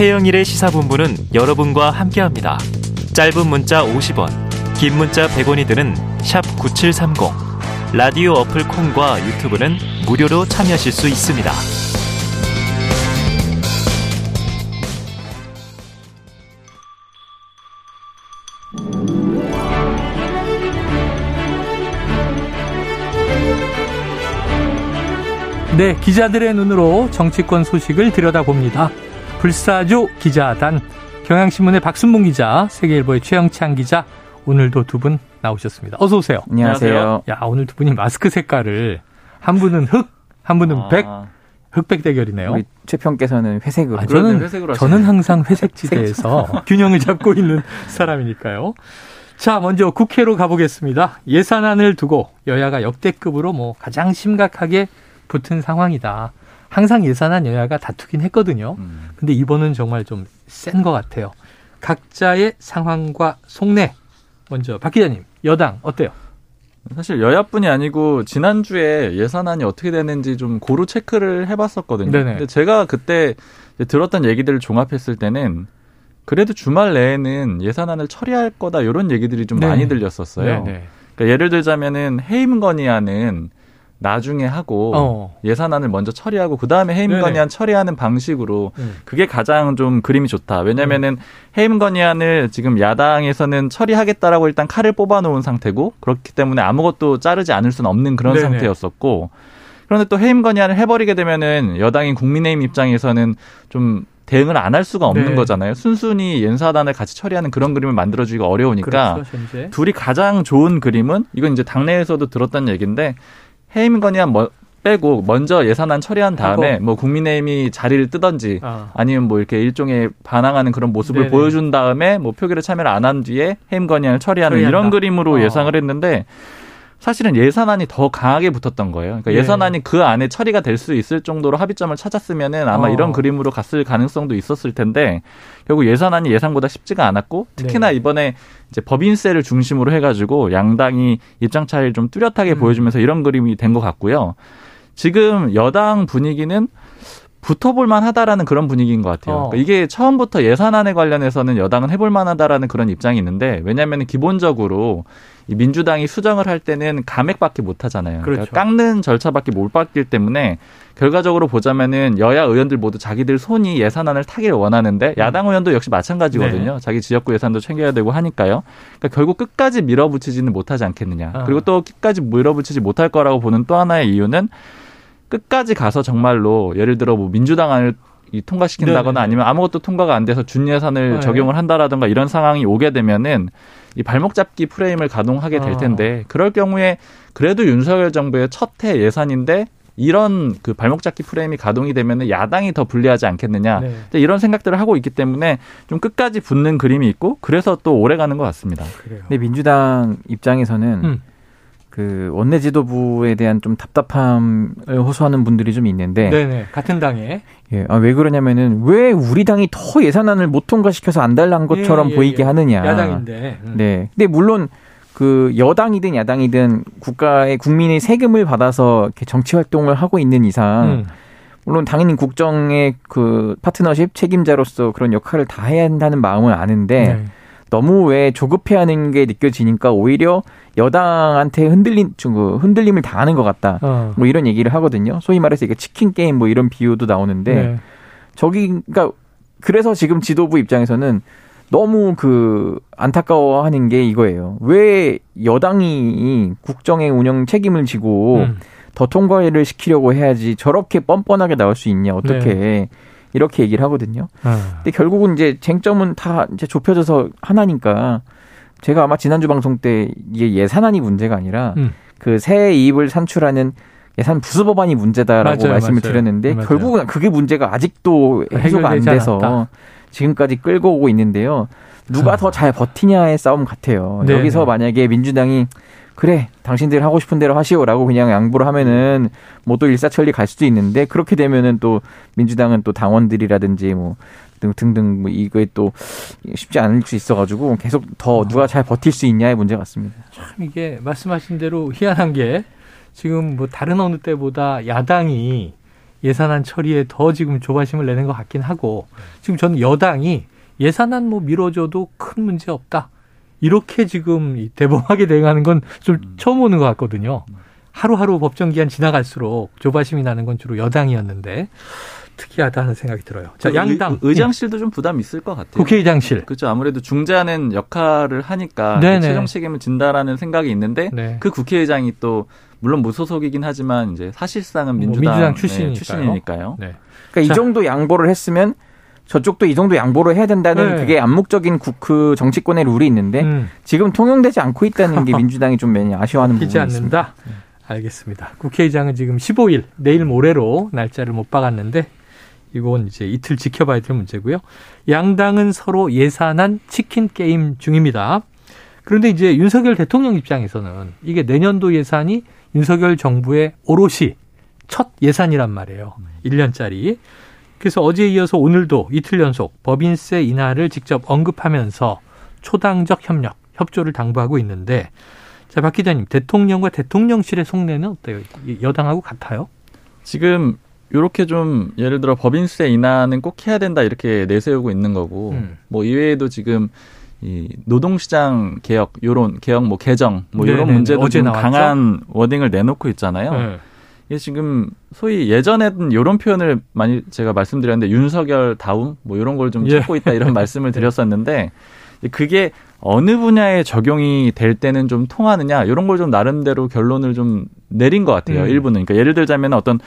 최영일의 시사본부는 여러분과 함께합니다. 짧은 문자 50원, 긴 문자 100원이 드는 9730. 라디오 어플 콩과 유튜브는 무료로 참여하실 수 있습니다. 네, 기자들의 눈으로 정치권 소식을 들여다봅니다. 불사조 기자단, 경향신문의 박순봉 기자, 세계일보의 최영찬 기자, 오늘도 두 분 나오셨습니다. 어서 오세요. 안녕하세요. 야, 오늘 두 분이 마스크 색깔을 한 분은 흑, 한 분은 아, 백, 흑백 대결이네요. 우리 최평께서는 회색으로. 아, 저는 회색으로 저는 항상 회색 지대에서 균형을 잡고 있는 사람이니까요. 자, 먼저 국회로 가보겠습니다. 예산안을 두고 여야가 역대급으로 뭐 가장 심각하게 붙은 상황이다. 항상 예산안 여야가 다투긴 했거든요. 음. 근데 이번은 정말 좀 센 것 같아요. 각자의 상황과 속내. 먼저 박 기자님, 여당 어때요? 사실 여야뿐이 아니고 지난주에 예산안이 어떻게 되는지 좀 고루 체크를 해봤었거든요. 네네. 근데 제가 그때 들었던 얘기들을 종합했을 때는 그래도 주말 내에는 예산안을 처리할 거다 이런 얘기들이 좀 네. 많이 들렸었어요. 네, 네. 그러니까 예를 들자면은 해임 건의안은 나중에 하고 어. 예산안을 먼저 처리하고 그 다음에 해임. 건의안 처리하는 방식으로 음. 그게 가장 좀 그림이 좋다. 왜냐면은 해임 건의안을 지금 야당에서는 처리하겠다라고 일단 칼을 뽑아놓은 상태고 그렇기 때문에 아무것도 자르지 않을 수는 없는 그런 네네. 상태였었고 그런데 또 해임 건의안을 해버리게 되면은 여당인 국민의힘 입장에서는 좀 대응을 안 할 수가 없는 네. 거잖아요. 순순히 연사단을 같이 처리하는 그런 그림을 만들어주기가 어려우니까 그렇죠. 둘이 가장 좋은 그림은 이건 이제 당내에서도 들었던 얘기인데 해임 건의안 뭐 빼고 먼저 예산안 처리한 다음에 하고. 뭐 국민의힘이 자리를 뜨던지 아. 아니면 뭐 이렇게 일종의 반항하는 그런 모습을 네네. 보여준 다음에 뭐 표결에 참여를 안 한 뒤에 해임 건의안을 처리하는 처리한다. 이런 그림으로 어. 예상을 했는데 사실은 예산안이 더 강하게 붙었던 거예요. 그러니까 예. 예산안이 그 안에 처리가 될 수 있을 정도로 합의점을 찾았으면은 아마 어. 이런 그림으로 갔을 가능성도 있었을 텐데 결국 예산안이 예상보다 쉽지가 않았고 특히나 네. 이번에 이제 법인세를 중심으로 해가지고 양당이 입장 차이를 좀 뚜렷하게 음. 보여주면서 이런 그림이 된 것 같고요. 지금 여당 분위기는 붙어볼 만 하다라는 그런 분위기인 것 같아요. 어. 그러니까 이게 처음부터 예산안에 관련해서는 여당은 해볼 만 하다라는 그런 입장이 있는데 왜냐하면 기본적으로 이 민주당이 수정을 할 때는 감액밖에 못 하잖아요. 그렇죠. 그러니까 깎는 절차밖에 못 받기 때문에 결과적으로 보자면은 여야 의원들 모두 자기들 손이 예산안을 타기를 원하는데 야당 의원도 역시 마찬가지거든요. 자기 지역구 예산도 챙겨야 되고 하니까요. 그러니까 결국 끝까지 밀어붙이지는 못하지 않겠느냐. 아. 그리고 또 끝까지 밀어붙이지 못할 거라고 보는 또 하나의 이유는 끝까지 가서 정말로 예를 들어 뭐 민주당 안을 이 통과시킨다거나 네네네. 아니면 아무것도 통과가 안 돼서 준 예산을 네. 적용을 한다라든가 이런 상황이 오게 되면은 이 발목 잡기 프레임을 가동하게 될 아. 텐데 그럴 경우에 그래도 윤석열 정부의 첫 해 예산인데 이런 그 발목 잡기 프레임이 가동이 되면은 야당이 더 불리하지 않겠느냐 네. 이런 생각들을 하고 있기 때문에 좀 끝까지 붙는 그림이 있고 그래서 또 오래 가는 것 같습니다. 그래요. 근데 민주당 입장에서는 음. 그 원내 지도부에 대한 좀 답답함을 호소하는 분들이 좀 있는데 네네. 같은 당에. 예, 아, 왜 그러냐면은 왜 우리 당이 더 예산안을 못 통과시켜서 안달난 것처럼 예, 예, 보이게 예. 하느냐. 야당인데. 음. 네. 근데 물론 그 여당이든 야당이든 국가의 국민의 세금을 받아서 이렇게 정치 활동을 하고 있는 이상 음. 물론 당연히 국정의 그 파트너십 책임자로서 그런 역할을 다 해야 한다는 마음은 아는데 네. 너무 왜 조급해하는 게 느껴지니까 오히려 여당한테 흔들린 그 흔들림을 당하는 것 같다. 어. 뭐 이런 얘기를 하거든요. 소위 말해서 이게 치킨 게임 뭐 이런 비유도 나오는데 네. 저기 그러니까 그래서 지금 지도부 입장에서는 너무 그 안타까워하는 게 이거예요. 왜 여당이 국정의 운영 책임을 지고 음. 더 통과를 시키려고 해야지 저렇게 뻔뻔하게 나올 수 있냐 어떻게 네. 이렇게 얘기를 하거든요. 아. 근데 결국은 이제 쟁점은 다 이제 좁혀져서 하나니까 제가 아마 지난주 방송 때 이게 예산안이 문제가 아니라 음. 그새 이익을 산출하는 예산 부수 법안이 문제다라고 맞아요, 말씀을 맞아요. 드렸는데 맞아요. 결국은 그게 문제가 아직도 해소가 안 돼서 않았다. 지금까지 끌고 오고 있는데요. 누가 아. 더잘 버티냐의 싸움 같아요. 네, 여기서 네. 만약에 민주당이 그래 당신들 하고 싶은 대로 하시오라고 그냥 양보를 하면은 뭐 또 일사천리 갈 수도 있는데 그렇게 되면은 또 민주당은 또 당원들이라든지 뭐 등- 등등 뭐 이거에 또 쉽지 않을 수 있어가지고 계속 더 누가 잘 버틸 수 있냐의 문제 같습니다. 참 이게 말씀하신 대로 희한한 게 지금 뭐 다른 어느 때보다 야당이 예산안 처리에 더 지금 조바심을 내는 것 같긴 하고 지금 저는 여당이 예산안 뭐 미뤄줘도 큰 문제 없다. 이렇게 지금 대범하게 대응하는 건 좀 처음 보는 것 같거든요. 하루하루 법정 기한 지나갈수록 조바심이 나는 건 주로 여당이었는데 특이하다 하는 생각이 들어요. 자, 그 양당 의, 장실도 좀 부담 있을 것 같아요. 국회의장실. 그렇죠. 아무래도 중재하는 역할을 하니까 네네. 최종 책임을 진다라는 생각이 있는데 네. 그 국회의장이 또 물론 무소속이긴 하지만 이제 사실상은 뭐 민주당, 민주당 네, 출신이니까요. 출신이니까요. 네. 그러니까 자. 이 정도 양보를 했으면 저쪽도 이 정도 양보를 해야 된다는 네. 그게 암묵적인 국, 그 정치권의 룰이 있는데 음. 지금 통용되지 않고 있다는 게 민주당이 좀 많이 아쉬워하는 부분이 있습니다. 않는다. 알겠습니다. 국회의장은 지금 15일 내일 모레로 날짜를 못 박았는데 이건 이제 이틀 지켜봐야 될 문제고요. 양당은 서로 예산안 치킨 게임 중입니다. 그런데 이제 윤석열 대통령 입장에서는 이게 내년도 예산이 윤석열 정부의 오롯이 첫 예산이란 말이에요. 1년짜리. 그래서 어제에 이어서 오늘도 이틀 연속 법인세 인하를 직접 언급하면서 초당적 협력, 협조를 당부하고 있는데 자, 박 기자님, 대통령과 대통령실의 속내는 어때요? 이 여당하고 같아요? 지금 이렇게 좀 예를 들어 법인세 인하는 꼭 해야 된다 이렇게 내세우고 있는 거고 음. 뭐 이외에도 지금 이 노동시장 개혁 요런 개혁 뭐 개정 뭐 이런 네네네. 문제도 좀 나왔죠? 강한 워딩을 내놓고 있잖아요. 네. 이게 지금 소위 예전에는 이런 표현을 많이 제가 말씀드렸는데 윤석열 다움 뭐 이런 걸좀 예. 찾고 있다 이런 말씀을 드렸었는데 그게 어느 분야에 적용이 될 때는 좀 통하느냐 이런 걸 좀 나름대로 결론을 좀 내린 것 같아요. 음. 일부는 그러니까 예를 들자면 어떤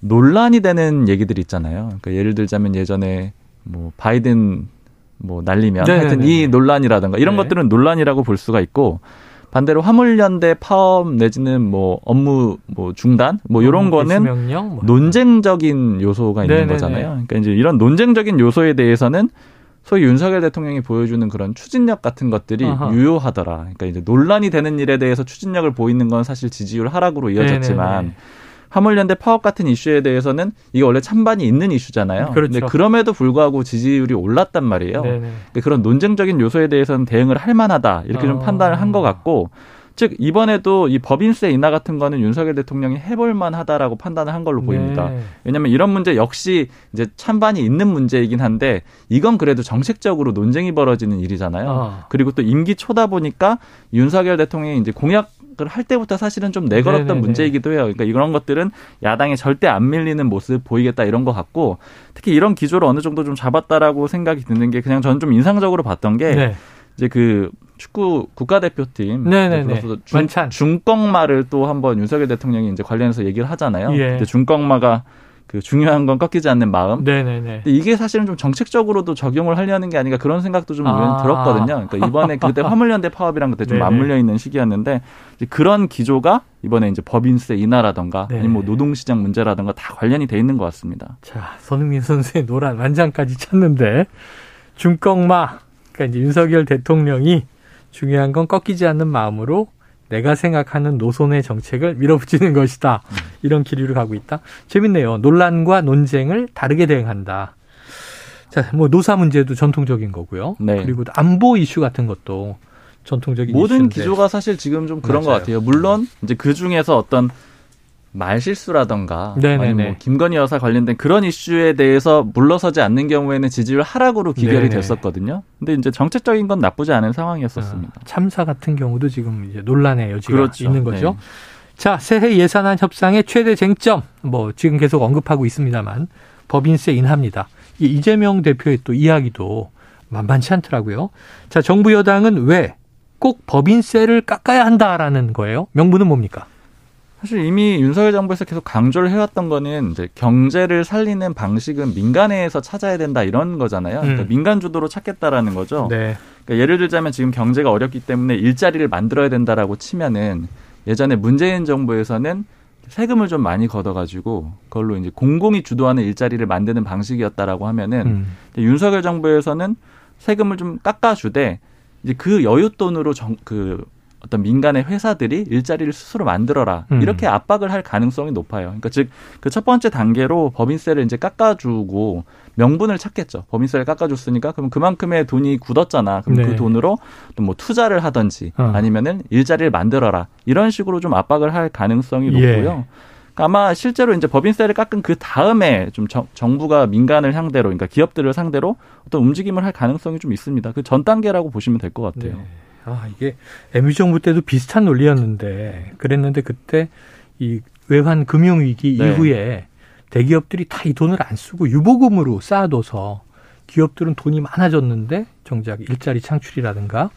논란이 되는 얘기들이 있잖아요. 그러니까 예를 들자면 예전에 뭐 바이든 뭐 날리면 네네네. 하여튼 이 논란이라든가 이런 네. 것들은 논란이라고 볼 수가 있고 반대로 화물연대 파업 내지는 뭐 업무 뭐 중단 뭐 이런 거는 뭐. 논쟁적인 요소가 있는 네네네. 거잖아요. 그러니까 이제 이런 논쟁적인 요소에 대해서는 소위 윤석열 대통령이 보여주는 그런 추진력 같은 것들이 아하. 유효하더라. 그러니까 이제 논란이 되는 일에 대해서 추진력을 보이는 건 사실 지지율 하락으로 이어졌지만 네네네. 화물연대 파업 같은 이슈에 대해서는 이게 원래 찬반이 있는 이슈잖아요. 그렇죠. 근데 그럼에도 불구하고 지지율이 올랐단 말이에요. 네네. 그러니까 그런 논쟁적인 요소에 대해서는 대응을 할 만하다 이렇게 좀 어. 판단을 한 것 같고 즉 이번에도 이 법인세 인하 같은 거는 윤석열 대통령이 해볼 만하다라고 판단을 한 걸로 보입니다. 네. 왜냐하면 이런 문제 역시 이제 찬반이 있는 문제이긴 한데 이건 그래도 정책적으로 논쟁이 벌어지는 일이잖아요. 아. 그리고 또 임기 초다 보니까 윤석열 대통령이 이제 공약을 할 때부터 사실은 좀 내걸었던 네네네. 문제이기도 해요. 그러니까 이런 것들은 야당에 절대 안 밀리는 모습 보이겠다 이런 것 같고 특히 이런 기조를 어느 정도 좀 잡았다라고 생각이 드는 게 그냥 저는 좀 인상적으로 봤던 게 네. 이제 그 축구 국가대표팀 네네네. 불러서 중, 만찬. 중꺽마를 또 한번 윤석열 대통령이 이제 관련해서 얘기를 하잖아요. 예. 근데 중꺽마가 그 중요한 건 꺾이지 않는 마음. 네네네. 근데 이게 사실은 좀 정책적으로도 적용을 하려는 게 아닌가 그런 생각도 좀 아. 들었거든요. 그러니까 이번에 그때 화물연대 파업이랑 그때 좀 네네. 맞물려 있는 시기였는데 이제 그런 기조가 이번에 이제 법인세 인하라던가 네. 아니면 뭐 노동시장 문제라던가 다 관련이 돼 있는 것 같습니다. 자, 손흥민 선수의 노란 완장까지 찼는데 중꺽마 그러니까 이제 윤석열 대통령이 중요한 건 꺾이지 않는 마음으로 내가 생각하는 노선의 정책을 밀어붙이는 것이다. 이런 기류를 가고 있다. 재밌네요. 논란과 논쟁을 다르게 대응한다. 자, 뭐 노사 문제도 전통적인 거고요. 네. 그리고 안보 이슈 같은 것도 전통적인 모든 이슈인데. 기조가 사실 지금 좀 그런 맞아요. 것 같아요. 물론 이제 그 중에서 어떤 말실수라던가 네네네. 아니면 뭐 김건희 여사 관련된 그런 이슈에 대해서 물러서지 않는 경우에는 지지율 하락으로 기결이 네네. 됐었거든요. 근데 이제 정책적인 건 나쁘지 않은 상황이었었습니다. 아, 참사 같은 경우도 지금 이제 논란의 여지가 그렇죠. 있는 거죠. 네. 자, 새해 예산안 협상의 최대 쟁점, 뭐 지금 계속 언급하고 있습니다만 법인세 인하입니다. 이 이재명 대표의 또 이야기도 만만치 않더라고요. 자, 정부 여당은 왜 꼭 법인세를 깎아야 한다라는 거예요? 명분은 뭡니까? 사실 이미 윤석열 정부에서 계속 강조를 해왔던 거는 이제 경제를 살리는 방식은 민간에서 찾아야 된다 이런 거잖아요. 그러니까 음. 민간 주도로 찾겠다라는 거죠. 네. 그러니까 예를 들자면 지금 경제가 어렵기 때문에 일자리를 만들어야 된다라고 치면은 예전에 문재인 정부에서는 세금을 좀 많이 걷어가지고 그걸로 이제 공공이 주도하는 일자리를 만드는 방식이었다라고 하면은 음. 윤석열 정부에서는 세금을 좀 깎아주되 이제 그 여윳돈으로 정, 그 어떤 민간의 회사들이 일자리를 스스로 만들어라 음. 이렇게 압박을 할 가능성이 높아요. 그러니까 즉 그 첫 번째 단계로 법인세를 이제 깎아주고 명분을 찾겠죠. 법인세를 깎아줬으니까 그럼 그만큼의 돈이 굳었잖아. 그럼 네. 그 돈으로 또 뭐 투자를 하든지 어. 아니면은 일자리를 만들어라 이런 식으로 좀 압박을 할 가능성이 예. 높고요. 그러니까 아마 실제로 이제 법인세를 깎은 그 다음에 좀 정, 정부가 민간을 상대로, 그러니까 기업들을 상대로 어떤 움직임을 할 가능성이 좀 있습니다. 그 전 단계라고 보시면 될 것 같아요. 네. 아 이게 MB 정부 때도 비슷한 논리였는데 그랬는데 그때 이 외환 금융 위기 네. 이후에 대기업들이 다 이 돈을 안 쓰고 유보금으로 쌓아둬서 기업들은 돈이 많아졌는데 정작 일자리 창출이라든가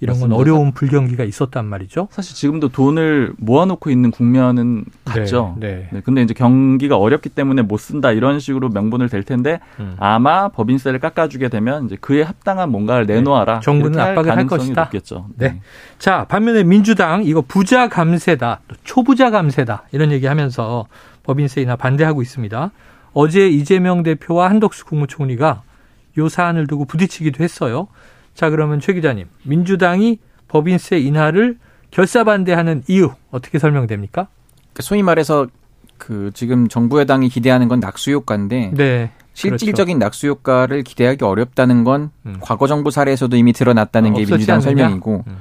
이런 맞습니다. 건 어려운 불경기가 있었단 말이죠. 사실 지금도 돈을 모아놓고 있는 국면은 같죠. 네, 네. 네, 근데 이제 경기가 어렵기 때문에 못 쓴다 이런 식으로 명분을 댈 텐데 음. 아마 법인세를 깎아주게 되면 이제 그에 합당한 뭔가를 네. 내놓아라. 네. 정부는 압박을 할 것이다. 높겠죠. 네. 네. 자 반면에 민주당 이거 부자 감세다, 초부자 감세다 이런 얘기하면서 법인세 인하 반대하고 있습니다. 어제 이재명 대표와 한덕수 국무총리가 요 사안을 두고 부딪히기도 했어요. 자, 그러면 최 기자님, 민주당이 법인세 인하를 결사 반대하는 이유 어떻게 설명됩니까? 그러니까 소위 말해서 그 지금 정부 여당이 기대하는 건 낙수 효과인데 네. 실질적인 그렇죠. 낙수 효과를 기대하기 어렵다는 건 음. 과거 정부 사례에서도 이미 드러났다는 어, 게 민주당 않느냐? 설명이고 음.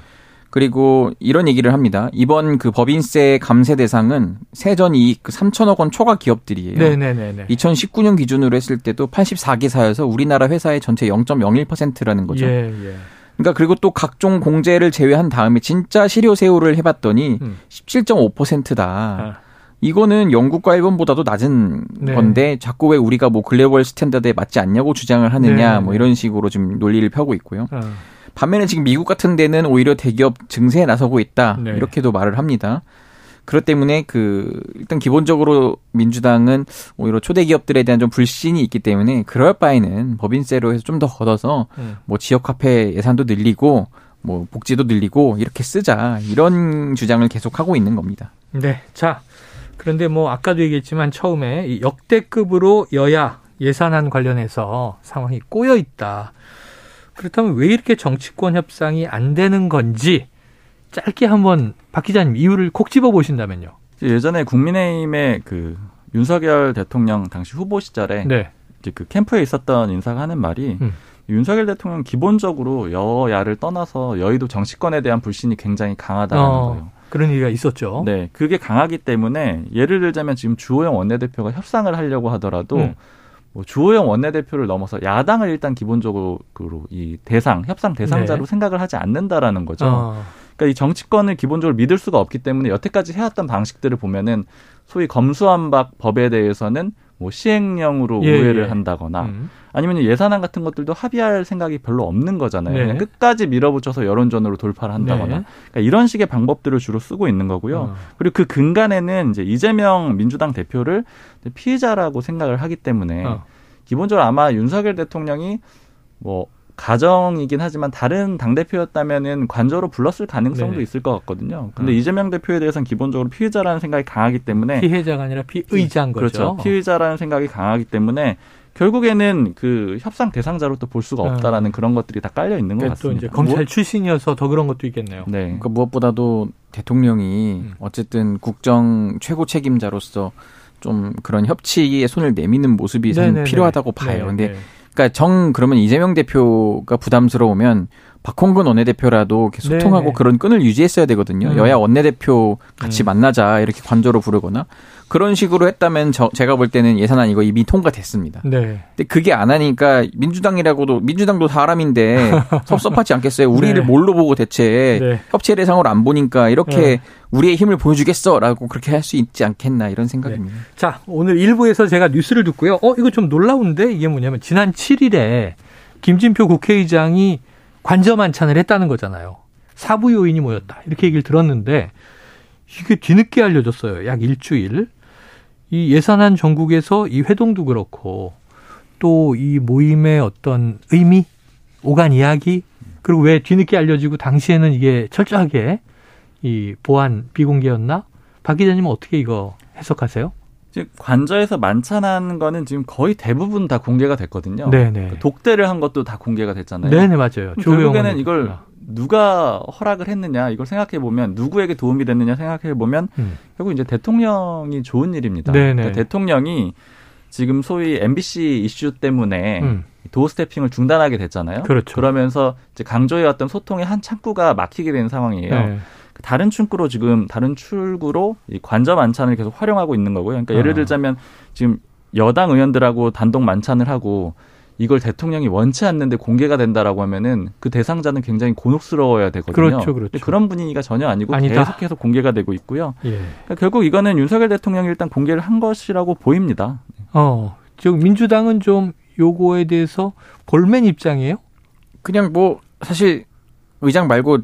그리고 이런 얘기를 합니다. 이번 그 법인세 감세 대상은 세전 이익 3천억 원 초과 기업들이에요. 네네네. 2019년 기준으로 했을 때도 84개사여서 우리나라 회사의 전체 0.01%라는 거죠. 예, 예. 그러니까 그리고 또 각종 공제를 제외한 다음에 진짜 실효 세율을 해봤더니 음. 17.5%다. 아. 이거는 영국과 일본보다도 낮은 네. 건데 자꾸 왜 우리가 뭐 global standard에 맞지 않냐고 주장을 하느냐 네. 뭐 이런 식으로 지금 논리를 펴고 있고요. 아. 반면에 지금 미국 같은 데는 오히려 대기업 증세에 나서고 있다. 네. 이렇게도 말을 합니다. 그렇기 때문에 그 일단 기본적으로 민주당은 오히려 초대 기업들에 대한 좀 불신이 있기 때문에 그럴 바에는 법인세로 해서 좀 더 걷어서 음. 뭐 지역 화폐 예산도 늘리고 뭐 복지도 늘리고 이렇게 쓰자 이런 주장을 계속 하고 있는 겁니다. 네. 자. 그런데 뭐 아까도 얘기했지만 처음에 역대급으로 여야 예산안 관련해서 상황이 꼬여 있다. 그렇다면 왜 이렇게 정치권 협상이 안 되는 건지 짧게 한번 박 기자님 이유를 콕 집어 보신다면요. 예전에 국민의힘의 그 윤석열 대통령 당시 후보 시절에 네. 이제 그 캠프에 있었던 인사가 하는 말이 음. 윤석열 대통령 기본적으로 여야를 떠나서 여의도 정치권에 대한 불신이 굉장히 강하다는 어, 거예요. 그런 얘기가 있었죠. 네, 그게 강하기 때문에 예를 들자면 지금 주호영 원내대표가 협상을 하려고 하더라도 음. 뭐 주호영 원내대표를 넘어서 야당을 일단 기본적으로 이 대상 협상 대상자로 네. 생각을 하지 않는다라는 거죠. 어. 그러니까 이 정치권을 기본적으로 믿을 수가 없기 때문에 여태까지 해왔던 방식들을 보면은 소위 검수한박 법에 대해서는 뭐 시행령으로 예, 우회를 예. 한다거나 음. 아니면 예산안 같은 것들도 합의할 생각이 별로 없는 거잖아요. 네. 그냥 끝까지 밀어붙여서 여론전으로 돌파를 한다거나 네. 그러니까 이런 식의 방법들을 주로 쓰고 있는 거고요. 어. 그리고 그 근간에는 이제 이재명 민주당 대표를 피해자라고 생각을 하기 때문에 어. 기본적으로 아마 윤석열 대통령이 뭐 가정이긴 하지만 다른 당 대표였다면은 관저로 불렀을 가능성도 네 있을 것 같거든요. 근데 어. 이재명 대표에 대해서는 기본적으로 피해자라는 생각이 강하기 때문에 피해자가 아니라 피의자인 거죠. 그렇죠. 피의자라는 생각이 강하기 때문에 결국에는 그 협상 대상자로 또 볼 수가 없다라는 어. 그런 것들이 다 깔려 있는 것 같습니다. 또 이제 검찰 뭐? 출신이어서 더 그런 것도 있겠네요. 네. 그러니까 무엇보다도 대통령이 음. 어쨌든 국정 최고 책임자로서 좀 그런 협치에 손을 내미는 모습이 필요하다고 봐요. 네 근데 그러니까 정 그러면 이재명 대표가 부담스러우면 박홍근 원내대표라도 소통하고 네네. 그런 끈을 유지했어야 되거든요. 음. 여야 원내대표 같이 음. 만나자 이렇게 관조로 부르거나 그런 식으로 했다면 저, 제가 볼 때는 예산안 이거 이미 통과됐습니다. 네. 근데 그게 안 하니까 민주당이라고도 민주당도 사람인데 섭섭하지 않겠어요? 우리를 네. 뭘로 보고 대체 네. 협치 대상으로 안 보니까 이렇게 네. 우리의 힘을 보여주겠어라고 그렇게 할 수 있지 않겠나 이런 생각입니다. 네. 자 오늘 1부에서 제가 뉴스를 듣고요. 어 이거 좀 놀라운데 이게 뭐냐면 지난 7일에 김진표 국회의장이 관저 만찬을 했다는 거잖아요. 사부 요인이 모였다 이렇게 얘기를 들었는데 이게 뒤늦게 알려졌어요. 약 일주일. 이 예산안 전국에서 이 회동도 그렇고 또 이 모임의 어떤 의미, 오간 이야기, 그리고 왜 뒤늦게 알려지고 당시에는 이게 철저하게 이 보안 비공개였나? 박 기자님은 어떻게 이거 해석하세요? 즉 관저에서 만찬한 거는 지금 거의 대부분 다 공개가 됐거든요. 네네. 그 독대를 한 것도 다 공개가 됐잖아요. 네네 맞아요. 결국에는 이걸 누가 허락을 했느냐 이걸 생각해 보면 누구에게 도움이 됐느냐 생각해 보면 음. 결국 이제 대통령이 좋은 일입니다. 그러니까 대통령이 지금 소위 MBC 이슈 때문에 음. 도어 스태핑을 중단하게 됐잖아요. 그렇죠. 그러면서 이제 강조해왔던 소통의 한 창구가 막히게 된 상황이에요. 네. 다른 출구로 지금 다른 출구로 이 관저 만찬을 계속 활용하고 있는 거고요. 그러니까 예를 아. 들자면 지금 여당 의원들하고 단독 만찬을 하고 이걸 대통령이 원치 않는데 공개가 된다라고 하면은 그 대상자는 굉장히 곤혹스러워야 되거든요. 그렇죠, 그렇죠. 그런 분위기가 전혀 아니고 아니다. 계속해서 공개가 되고 있고요. 예. 그러니까 결국 이거는 윤석열 대통령이 일단 공개를 한 것이라고 보입니다. 어, 지금 민주당은 좀 요거에 대해서 볼멘 입장이에요? 그냥 뭐 사실 의장 말고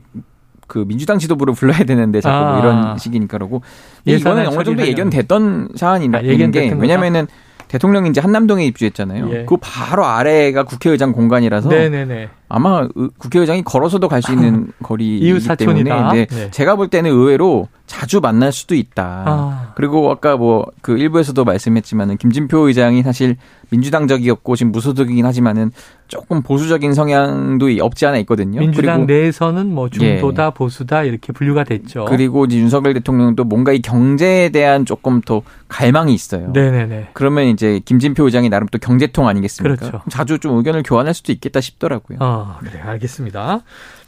그 민주당 지도부를 불러야 되는데 자꾸 뭐 아. 이런 식이니까 그러고 이거는 어느 정도. 예견됐던 사안이나 아, 있는 게 예견됐던 거다? 왜냐면은 대통령이 이제 한남동에 입주했잖아요. 예. 그 바로 아래가 국회의장 공간이라서 네네네. 아마 의- 국회의장이 걸어서도 갈 수 있는 거리이기 이웃 사촌이다. 때문에 네. 제가 볼 때는 의외로 자주 만날 수도 있다. 아. 그리고 아까 뭐 그 일부에서도 말씀했지만은 김진표 의장이 사실 민주당적이었고 지금 무소속이긴 하지만은 조금 보수적인 성향도 없지 않아 있거든요. 민주당 그리고 내에서는 뭐 중도다 보수다 이렇게 분류가 됐죠. 그리고 이제 윤석열 대통령도 뭔가 이 경제에 대한 조금 더 갈망이 있어요. 네네네. 그러면 이제 김진표 의장이 나름 또 경제통 아니겠습니까? 그렇죠. 자주 좀 의견을 교환할 수도 있겠다 싶더라고요. 어, 그래 알겠습니다.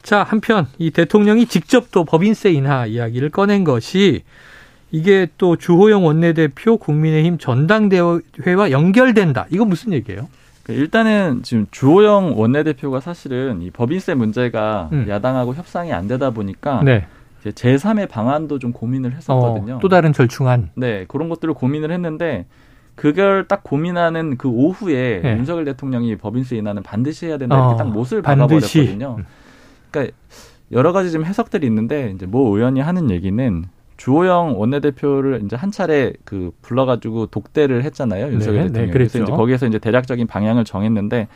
자 한편 이 대통령이 직접 또 법인세 인하 이야기를 꺼낸 것이 이게 또 주호영 원내대표 국민의힘 전당대회와 연결된다. 이거 무슨 얘기예요? 일단은 지금 주호영 원내대표가 사실은 이 법인세 문제가 음. 야당하고 협상이 안 되다 보니까 네. 이제 제3의 방안도 좀 고민을 했었거든요. 어, 또 다른 절충안. 네, 그런 것들을 고민을 했는데 그걸 딱 고민하는 그 오후에 네. 윤석열 대통령이 법인세 인하는 반드시 해야 된다 어, 이렇게 딱 못을 반드시. 박아버렸거든요. 그러니까 여러 가지 지금 해석들이 있는데 이제 모 의원이 하는 얘기는 주호영 원내대표를 이제 한 차례 그 불러가지고 독대를 했잖아요 윤석열 네, 대통령이. 네, 그래서. 이제 거기에서 이제 대략적인 방향을 정했는데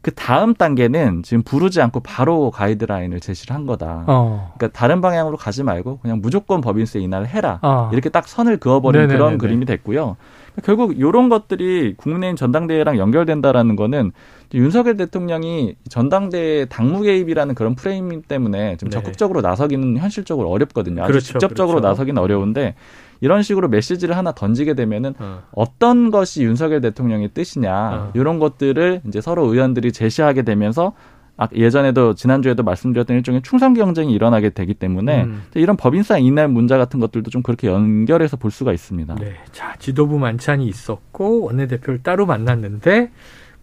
그 다음 단계는 지금 부르지 않고 바로 가이드라인을 제시를 한 거다. 어. 그러니까 다른 방향으로 가지 말고 그냥 무조건 법인세 인하를 해라. 아. 이렇게 딱 선을 그어버린 네네네네. 그런 그림이 됐고요. 결국 이런 것들이 국민의힘 전당대회랑 연결된다라는 거는 윤석열 대통령이 전당대회 당무 개입이라는 그런 프레임 때문에 좀 네. 적극적으로 나서기는 현실적으로 어렵거든요. 아주 그렇죠, 직접적으로 그렇죠. 나서기는 어려운데 이런 식으로 메시지를 하나 던지게 되면은 어. 어떤 것이 윤석열 대통령의 뜻이냐 어. 이런 것들을 이제 서로 의원들이 제시하게 되면서 아, 예전에도 지난주에도 말씀드렸던 일종의 충성 경쟁이 일어나게 되기 때문에 음. 이런 법인세 인하 문제 같은 것들도 좀 그렇게 연결해서 볼 수가 있습니다. 네. 자, 지도부 만찬이 있었고 원내대표를 따로 만났는데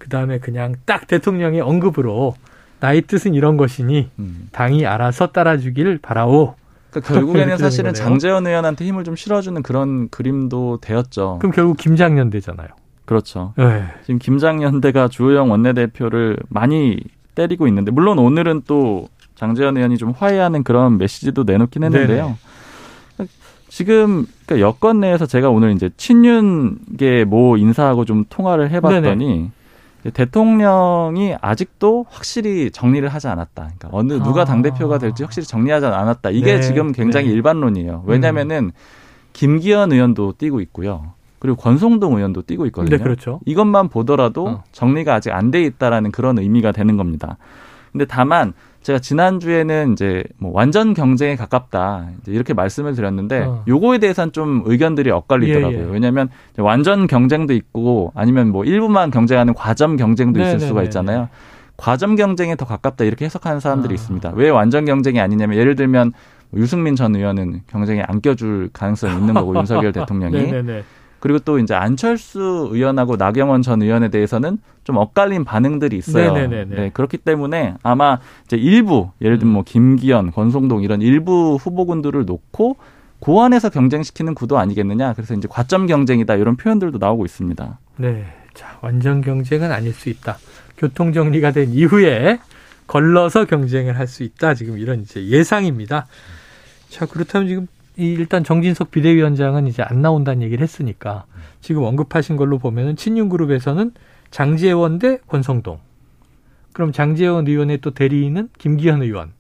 그 다음에 그냥 딱 대통령의 언급으로 나의 뜻은 이런 것이니 음. 당이 알아서 따라주길 바라오. 그러니까 결국에는 사실은 거네요. 장재현 의원한테 힘을 좀 실어주는 그런 그림도 되었죠. 그럼 결국 김장년 되잖아요. 그렇죠. 네. 지금 김장연대가 주호영 원내대표를 많이 때리고 있는데 물론 오늘은 또 장재현 의원이 좀 화해하는 그런 메시지도 내놓긴 했는데요. 지금 그러니까 여권 내에서 제가 오늘 이제 친윤계 모 인사하고 좀 통화를 해봤더니 대통령이 아직도 확실히 정리를 하지 않았다. 그러니까 어느 누가 아. 당 대표가 될지 확실히 정리하지 않았다. 이게 네, 지금 굉장히 네. 일반론이에요. 왜냐하면은 김기현 의원도 뛰고 있고요. 그리고 권성동 의원도 뛰고 있거든요. 네, 그렇죠. 이것만 보더라도 어. 정리가 아직 안 돼 있다라는 그런 의미가 되는 겁니다. 근데 다만 제가 지난주에는 이제 뭐 완전 경쟁에 가깝다 이제 이렇게 말씀을 드렸는데 어. 요거에 대해서는 좀 의견들이 엇갈리더라고요. 예, 예. 왜냐하면 완전 경쟁도 있고 아니면 뭐 일부만 경쟁하는 과점 경쟁도 있을 네네네네. 수가 있잖아요. 과점 경쟁에 더 가깝다 이렇게 해석하는 사람들이 아. 있습니다. 왜 완전 경쟁이 아니냐면 예를 들면 뭐 유승민 전 의원은 경쟁에 안 껴줄 가능성이 있는 거고 윤석열 대통령이 네네네. 그리고 또 이제 안철수 의원하고 나경원 전 의원에 대해서는 좀 엇갈린 반응들이 있어요. 네네네네. 네, 그렇기 때문에 아마 이제 일부 예를 들면 뭐 김기현, 권성동 이런 일부 후보군들을 놓고 고안해서 경쟁시키는 구도 아니겠느냐. 그래서 이제 과점 경쟁이다 이런 표현들도 나오고 있습니다. 네. 자, 완전 경쟁은 아닐 수 있다. 교통 정리가 된 이후에 걸러서 경쟁을 할 수 있다. 지금 이런 이제 예상입니다. 자, 그렇다면 지금 이 일단 정진석 비대위원장은 이제 안 나온다는 얘기를 했으니까 지금 언급하신 걸로 보면은 친윤 그룹에서는 장재원 대 권성동. 그럼 장재원 의원의 또 대리인은 김기현 의원.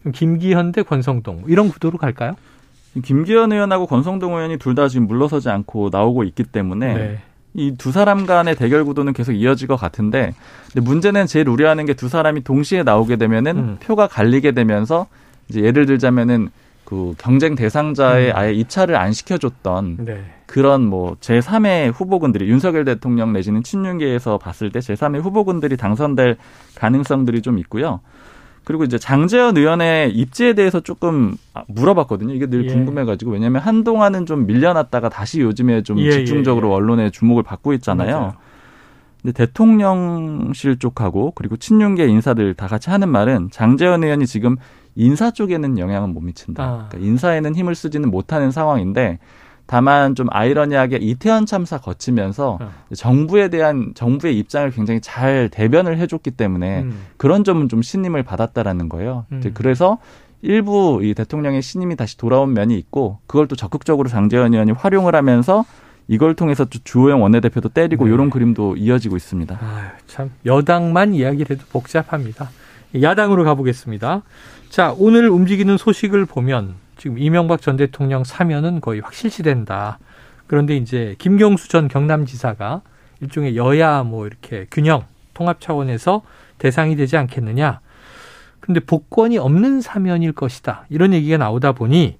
그럼 김기현 대 권성동 이런 구도로 갈까요? 김기현 의원하고 권성동 의원이 둘 다 지금 물러서지 않고 나오고 있기 때문에 네. 이두 사람 간의 대결 구도는 계속 이어질 것 같은데 근데 문제는 제일 우려하는 게 두 사람이 동시에 나오게 되면은 음. 표가 갈리게 되면서 이제 예를 들자면은 그 경쟁 대상자에 음. 아예 입찰을 안 시켜줬던 네. 그런 뭐 제3의 후보군들이 윤석열 대통령 내지는 친윤계에서 봤을 때 제3의 후보군들이 당선될 가능성들이 좀 있고요. 그리고 이제 장재현 의원의 입지에 대해서 조금 아, 물어봤거든요. 이게 늘 예. 궁금해가지고 왜냐하면 한동안은 좀 밀려났다가 다시 요즘에 좀 예, 집중적으로 예, 예. 언론의 주목을 받고 있잖아요. 맞아요. 근데 대통령실 쪽하고 그리고 친윤계 인사들 다 같이 하는 말은 장재현 의원이 지금 인사 쪽에는 영향은 못 미친다. 아. 그러니까 인사에는 힘을 쓰지는 못하는 상황인데 다만 좀 아이러니하게 이태원 참사 거치면서 어. 정부에 대한 정부의 입장을 굉장히 잘 대변을 해줬기 때문에 음. 그런 점은 좀 신임을 받았다라는 거예요. 음. 그래서 일부 이 대통령의 신임이 다시 돌아온 면이 있고 그걸 또 적극적으로 장재현 의원이 활용을 하면서 이걸 통해서 또 주호영 원내대표도 때리고 네. 이런 그림도 이어지고 있습니다. 아유, 참 여당만 이야기를 해도 복잡합니다. 야당으로 가보겠습니다. 자, 오늘 움직이는 소식을 보면 지금 이명박 전 대통령 사면은 거의 확실시된다. 그런데 이제 김경수 전 경남지사가 일종의 여야 뭐 이렇게 균형 통합 차원에서 대상이 되지 않겠느냐. 근데 복권이 없는 사면일 것이다. 이런 얘기가 나오다 보니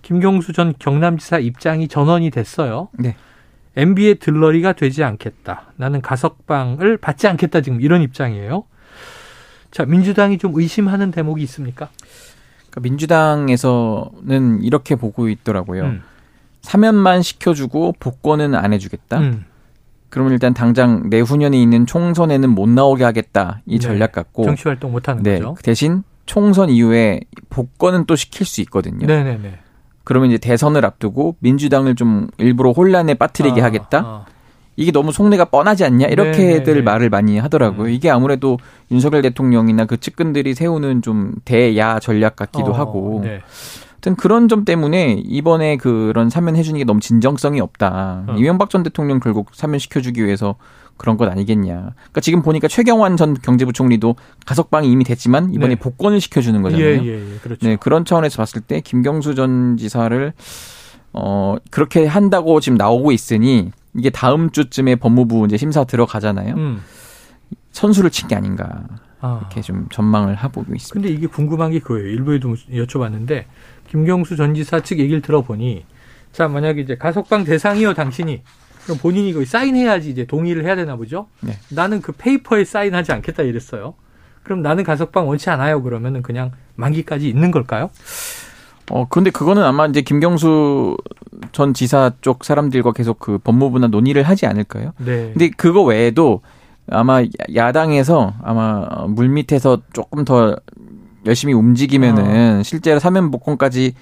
김경수 전 경남지사 입장이 전원이 됐어요. 네. MB의 들러리가 되지 않겠다. 나는 가석방을 받지 않겠다. 지금 이런 입장이에요. 자, 민주당이 좀 의심하는 대목이 있습니까? 그러니까 민주당에서는 이렇게 보고 있더라고요. 음. 사면만 시켜주고 복권은 안 해주겠다. 음. 그러면 일단 당장 내후년에 있는 총선에는 못 나오게 하겠다. 이 네. 전략 같고. 정치 활동 못 하는 네. 거죠. 그 대신 총선 이후에 복권은 또 시킬 수 있거든요. 네, 네, 네. 그러면 이제 대선을 앞두고 민주당을 좀 일부러 혼란에 빠뜨리게 아, 하겠다. 아. 이게 너무 속내가 뻔하지 않냐 이렇게들 네네네. 말을 많이 하더라고요. 음. 이게 아무래도 윤석열 대통령이나 그 측근들이 세우는 좀 대야 전략 같기도 어, 하고. 네. 하여튼 그런 점 때문에 이번에 그런 사면 해주는 게 너무 진정성이 없다. 어. 이명박 전 대통령 결국 사면 시켜주기 위해서 그런 것 아니겠냐. 그러니까 지금 보니까 최경환 전 경제부총리도 가석방이 이미 됐지만 이번에 네. 복권을 시켜주는 예, 거잖아요. 예, 예. 그렇죠. 네, 그런 차원에서 봤을 때 김경수 전 지사를 어 그렇게 한다고 지금 나오고 있으니 이게 다음 주쯤에 법무부 이제 심사 들어가잖아요. 음. 선수를 친 게 아닌가 아. 이렇게 좀 전망을 해보고 있습니다. 근데 이게 궁금한 게 그거예요. 일부에도 여쭤봤는데 김경수 전 지사 측 얘기를 들어보니 자 만약에 이제 가석방 대상이요 당신이 그럼 본인이 거기 사인해야지 이제 동의를 해야 되나 보죠. 네. 나는 그 페이퍼에 사인하지 않겠다 이랬어요. 그럼 나는 가석방 원치 않아요. 그러면은 그냥 만기까지 있는 걸까요? 어 근데 그거는 아마 이제 김경수 전 지사 쪽 사람들과 계속 그 법무부나 논의를 하지 않을까요? 네. 근데 그거 외에도 아마 야- 야당에서 아마 물 밑에서 조금 더 열심히 움직이면은 아. 실제로 사면 복권까지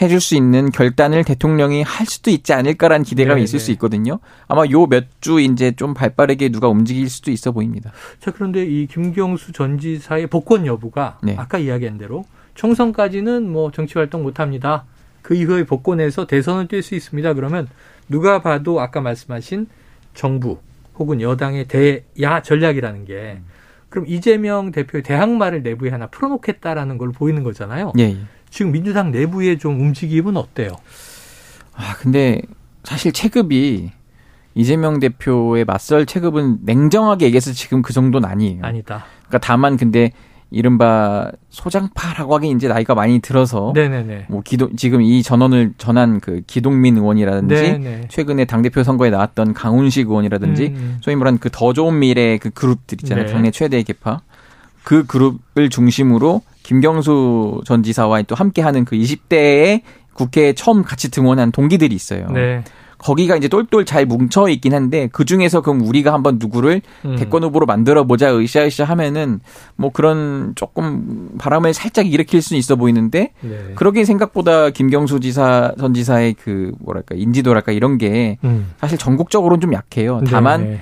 해줄 수 있는 결단을 대통령이 할 수도 있지 않을까라는 기대감이 네, 있을 네. 수 있거든요. 아마 요 몇 주 이제 좀 발빠르게 누가 움직일 수도 있어 보입니다. 자 그런데 이 김경수 전 지사의 복권 여부가 네. 아까 이야기한 대로 총선까지는 뭐 정치 활동 못 합니다. 그 이후에 복권에서 대선을 뛸 수 있습니다. 그러면 누가 봐도 아까 말씀하신 정부 혹은 여당의 대야 전략이라는 게 그럼 이재명 대표의 대항마를 내부에 하나 풀어놓겠다라는 걸 보이는 거잖아요. 예. 예. 지금 민주당 내부의 좀 움직임은 어때요? 아 근데 사실 체급이 이재명 대표의 맞설 체급은 냉정하게 얘기해서 지금 그 정도는 아니에요. 아니다. 그러니까 다만 근데 이른바 소장파라고 하기 이제 나이가 많이 들어서 네네네. 뭐 기동 지금 이 전원을 전한 그 기동민 의원이라든지 네네. 최근에 당 대표 선거에 나왔던 강훈식 의원이라든지 음, 소위 말하는 그 더 좋은 미래 그 그룹들 있잖아요. 네. 당내 최대 계파 그 그룹을 중심으로 김경수 전 지사와 또 함께하는 그 20대의 국회에 처음 같이 등원한 동기들이 있어요. 네. 거기가 이제 똘똘 잘 뭉쳐 있긴 한데 그 중에서 그럼 우리가 한번 누구를 음. 대권 후보로 만들어 보자 으쌰으쌰 하면은 뭐 그런 조금 바람을 살짝 일으킬 수는 있어 보이는데 네. 그러긴 생각보다 김경수 지사 전 지사의 그 뭐랄까 인지도랄까 이런 게 음. 사실 전국적으로는 좀 약해요. 다만 네네.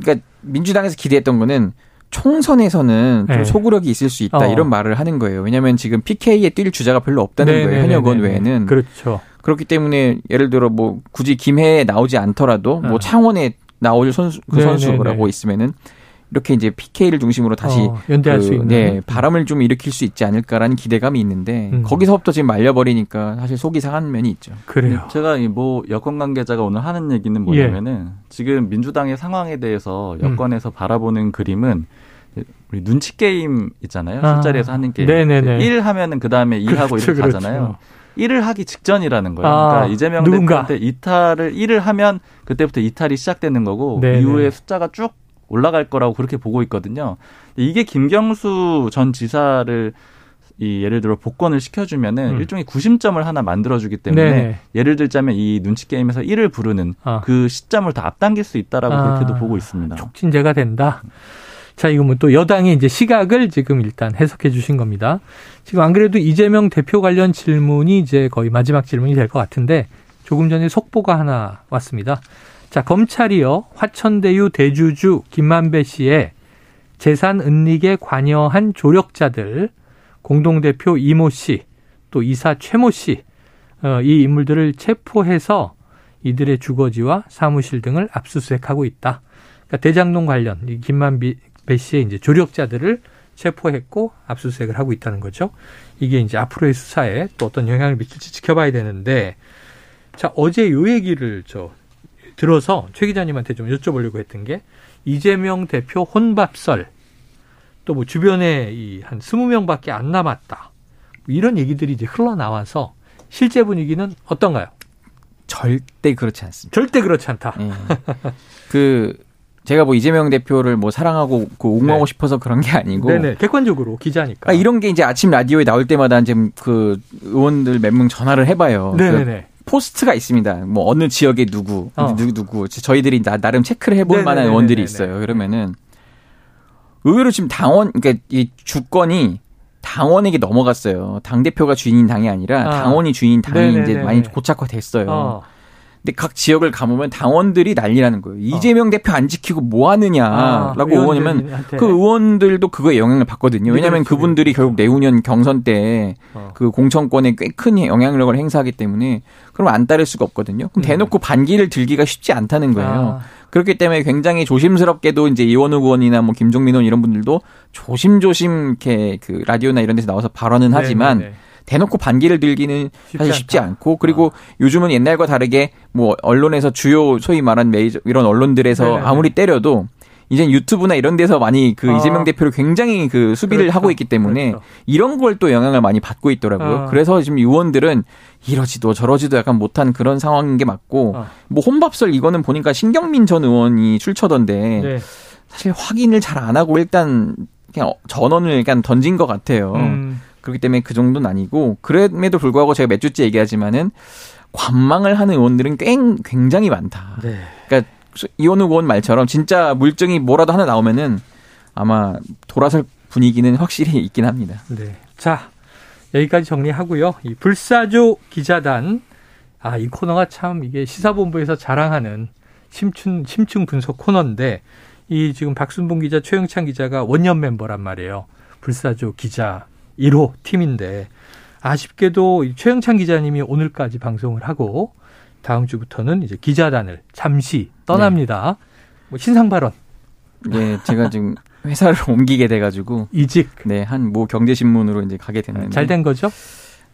그러니까 민주당에서 기대했던 거는 총선에서는 좀 네. 소구력이 있을 수 있다 어. 이런 말을 하는 거예요. 왜냐하면 지금 PK에 뛸 주자가 별로 없다는 거예요. 네네네네. 현역 의원 외에는. 그렇죠. 그렇기 때문에 예를 들어 뭐 굳이 김해에 나오지 않더라도 뭐 어. 창원에 나올 선수 그. 선수라고 있으면은 이렇게 이제 PK를 중심으로 다시 어, 연대할 그, 수 있는. 네, 바람을 좀 일으킬 수 있지 않을까라는 기대감이 있는데 음. 거기서부터 지금 말려버리니까 사실 속이 상한 면이 있죠. 그래요. 제가 이뭐 여권 관계자가 오늘 하는 얘기는 뭐냐면은 지금 민주당의 상황에 대해서 음. 여권에서 바라보는 그림은 우리 눈치 게임 있잖아요. 아. 술자리에서 하는 게임. 네네네. 1 하면은 그다음에 2 하고 그렇죠, 이렇게 가잖아요. 1을 하기 직전이라는 거예요. 아, 그러니까 이재명 누군가. 대표한테 이탈을 1을 하면 그때부터 이탈이 시작되는 거고 네네. 이후에 숫자가 쭉 올라갈 거라고 그렇게 보고 있거든요. 이게 김경수 전 지사를 이 예를 들어 복권을 시켜주면은 음. 일종의 구심점을 하나 만들어주기 때문에 네네. 예를 들자면 이 눈치 게임에서 1을 부르는 아. 그 시점을 더 앞당길 수 있다라고 아. 그렇게도 보고 있습니다. 촉진제가 된다. 자, 이거 뭐또 여당의 이제 시각을 지금 일단 해석해 주신 겁니다. 지금 안 그래도 이재명 대표 관련 질문이 이제 거의 마지막 질문이 될 것 같은데 조금 전에 속보가 하나 왔습니다. 자, 검찰이요. 화천대유 대주주 김만배 씨의 재산 은닉에 관여한 조력자들 공동대표 이모 씨, 또 이사 최모 씨, 어, 이 인물들을 체포해서 이들의 주거지와 사무실 등을 압수수색하고 있다. 그러니까 대장동 관련 이 김만배 씨의 이제 조력자들을 체포했고 압수수색을 하고 있다는 거죠. 이게 이제 앞으로의 수사에 또 어떤 영향을 미칠지 지켜봐야 되는데 자 어제 요 얘기를 저 들어서 최 기자님한테 좀 여쭤보려고 했던 게 이재명 대표 혼밥설 또 뭐 주변에 이 한 스무 명밖에 안 남았다 뭐 이런 얘기들이 이제 흘러나와서 실제 분위기는 어떤가요? 절대 그렇지 않습니다. 절대 그렇지 않다. 예. 그 제가 뭐 이재명 대표를 뭐 사랑하고 그 옹호하고 네. 싶어서 그런 게 아니고 네네 객관적으로 기자니까. 아, 이런 게 이제 아침 라디오에 나올 때마다 이제 그 의원들 몇 명 전화를 해봐요. 그 네네네. 포스트가 있습니다. 뭐 어느 지역에 누구, 어. 누구 누구 저희들이 나, 나름 체크를 해볼 네네네네네. 만한 의원들이 있어요. 그러면은 의외로 지금 당원 그러니까 이 주권이 당원에게 넘어갔어요. 당 대표가 주인인 당이 아니라 아. 당원이 주인인 당이 이제 네네네네. 많이 고착화됐어요. 어. 근데 각 지역을 가보면 당원들이 난리라는 거예요. 이재명 대표 안 지키고 뭐 아, 하느냐라고 의원이면 의원들한테. 그 의원들도 그거에 영향을 받거든요. 왜냐하면 그렇지. 그분들이 결국 내후년 경선 때 어. 그 공천권에 꽤 큰 영향력을 행사하기 때문에 그럼 안 따를 수가 없거든요. 그럼 음. 대놓고 반기를 들기가 쉽지 않다는 거예요. 아, 그렇기 때문에 굉장히 조심스럽게도 이제 이원우 의원이나 뭐 김종민 의원 이런 분들도 조심조심 이렇게 그 라디오나 이런 데서 나와서 발언은 하지만 네네네. 대놓고 반기를 들기는 쉽지 사실 쉽지 않다. 않고 그리고 요즘은 옛날과 다르게 뭐 언론에서 주요 소위 말한 메이저 이런 언론들에서 네네네. 아무리 때려도 이제 유튜브나 이런 데서 많이 그 아. 이재명 대표를 굉장히 그 수비를 그렇죠. 하고 있기 때문에 그렇죠. 이런 걸 또 영향을 많이 받고 있더라고요. 아. 그래서 지금 의원들은 이러지도 저러지도 약간 못한 그런 상황인 게 맞고 아. 뭐 혼밥설 이거는 보니까 신경민 전 의원이 출처던데 네. 사실 확인을 잘 안 하고 일단 그냥 전원을 약간 던진 것 같아요. 음, 그렇기 때문에 그 정도는 아니고 그럼에도 불구하고 제가 몇 주째 얘기하지만은 관망을 하는 의원들은 꽤 굉장히 많다. 네. 그러니까 이원우 의원 말처럼 진짜 물증이 뭐라도 하나 나오면은 아마 돌아설 분위기는 확실히 있긴 합니다. 네. 자, 여기까지 정리하고요. 이 불사조 기자단. 아, 이 코너가 참 이게 시사본부에서 자랑하는 심층, 심층 분석 코너인데, 이 지금 박순봉 기자, 최영찬 기자가 원년 멤버란 말이에요. 불사조 기자 1호 팀인데, 아쉽게도 이 최영찬 기자님이 오늘까지 방송을 하고, 다음 주부터는 이제 기자단을 잠시 떠납니다. 뭐 신상 발언, 예, 제가 지금 회사를 옮기게 돼가지고 이직. 네한모 경제신문으로 이제 가게 됐는데 잘 된 거죠?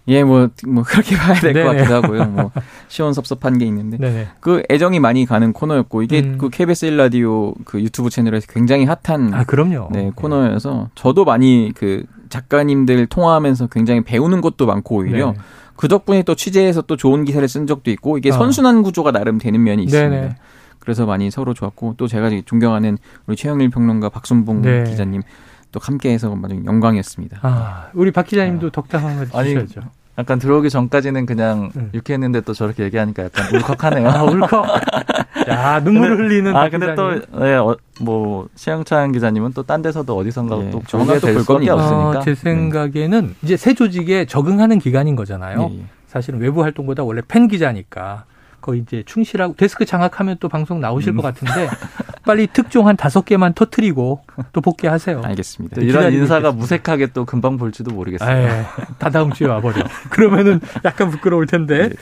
예, 뭐, 뭐, 그렇게 봐야 될 것. 같기도 하고요. 뭐, 시원섭섭한 게 있는데. 네네. 그 애정이 많이 가는 코너였고, 이게 음. 그 KBS 1라디오 그 유튜브 채널에서 굉장히 핫한 아, 그럼요. 네, 코너여서 저도 많이 그 작가님들 통화하면서 굉장히 배우는 것도 많고 오히려 네. 그 덕분에 또 취재해서 또 좋은 기사를 쓴 적도 있고 이게 어. 선순환 구조가 나름 되는 면이 있습니다. 네네. 그래서 많이 서로 좋았고 또 제가 존경하는 우리 최영일 평론가 박순봉 네. 기자님 또 함께해서 아주 영광이었습니다. 아, 우리 박 기자님도 덕담 한번 아니, 주셔야죠. 약간 들어오기 전까지는 그냥 음. 유쾌했는데 또 저렇게 얘기하니까 약간 울컥하네요. 아, 울컥. 야, 눈물 을 흘리는 아박 근데 기자님. 또 예, 어, 뭐 시영찬 기자님은 또 딴 데서도 어디선가 예, 또또될볼 수밖에. 없으니까. 어, 제 생각에는 이제 새 조직에 적응하는 기간인 거잖아요. 예, 예. 사실은 외부 활동보다 원래 팬 기자니까 거의 이제 충실하고 데스크 장악하면 또 방송 나오실 음. 것 같은데 빨리 특종 한 다섯 개만 터트리고 또 복귀하세요. 알겠습니다. 또 이런 인사가 있겠습니다. 무색하게 또 금방 볼지도 모르겠어요. 에, 다 다음 주에 와버려. 그러면은 약간 부끄러울 텐데. 네.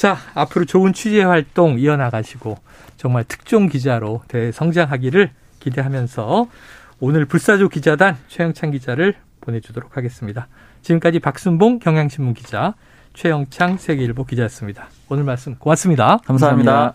자, 앞으로 좋은 취재 활동 이어나가시고 정말 특종 기자로 대성장하기를 기대하면서 오늘 불사조 기자단 최영찬 기자를 보내주도록 하겠습니다. 지금까지 박순봉 경향신문 기자, 최영창 세계일보 기자였습니다. 오늘 말씀 고맙습니다. 감사합니다. 감사합니다.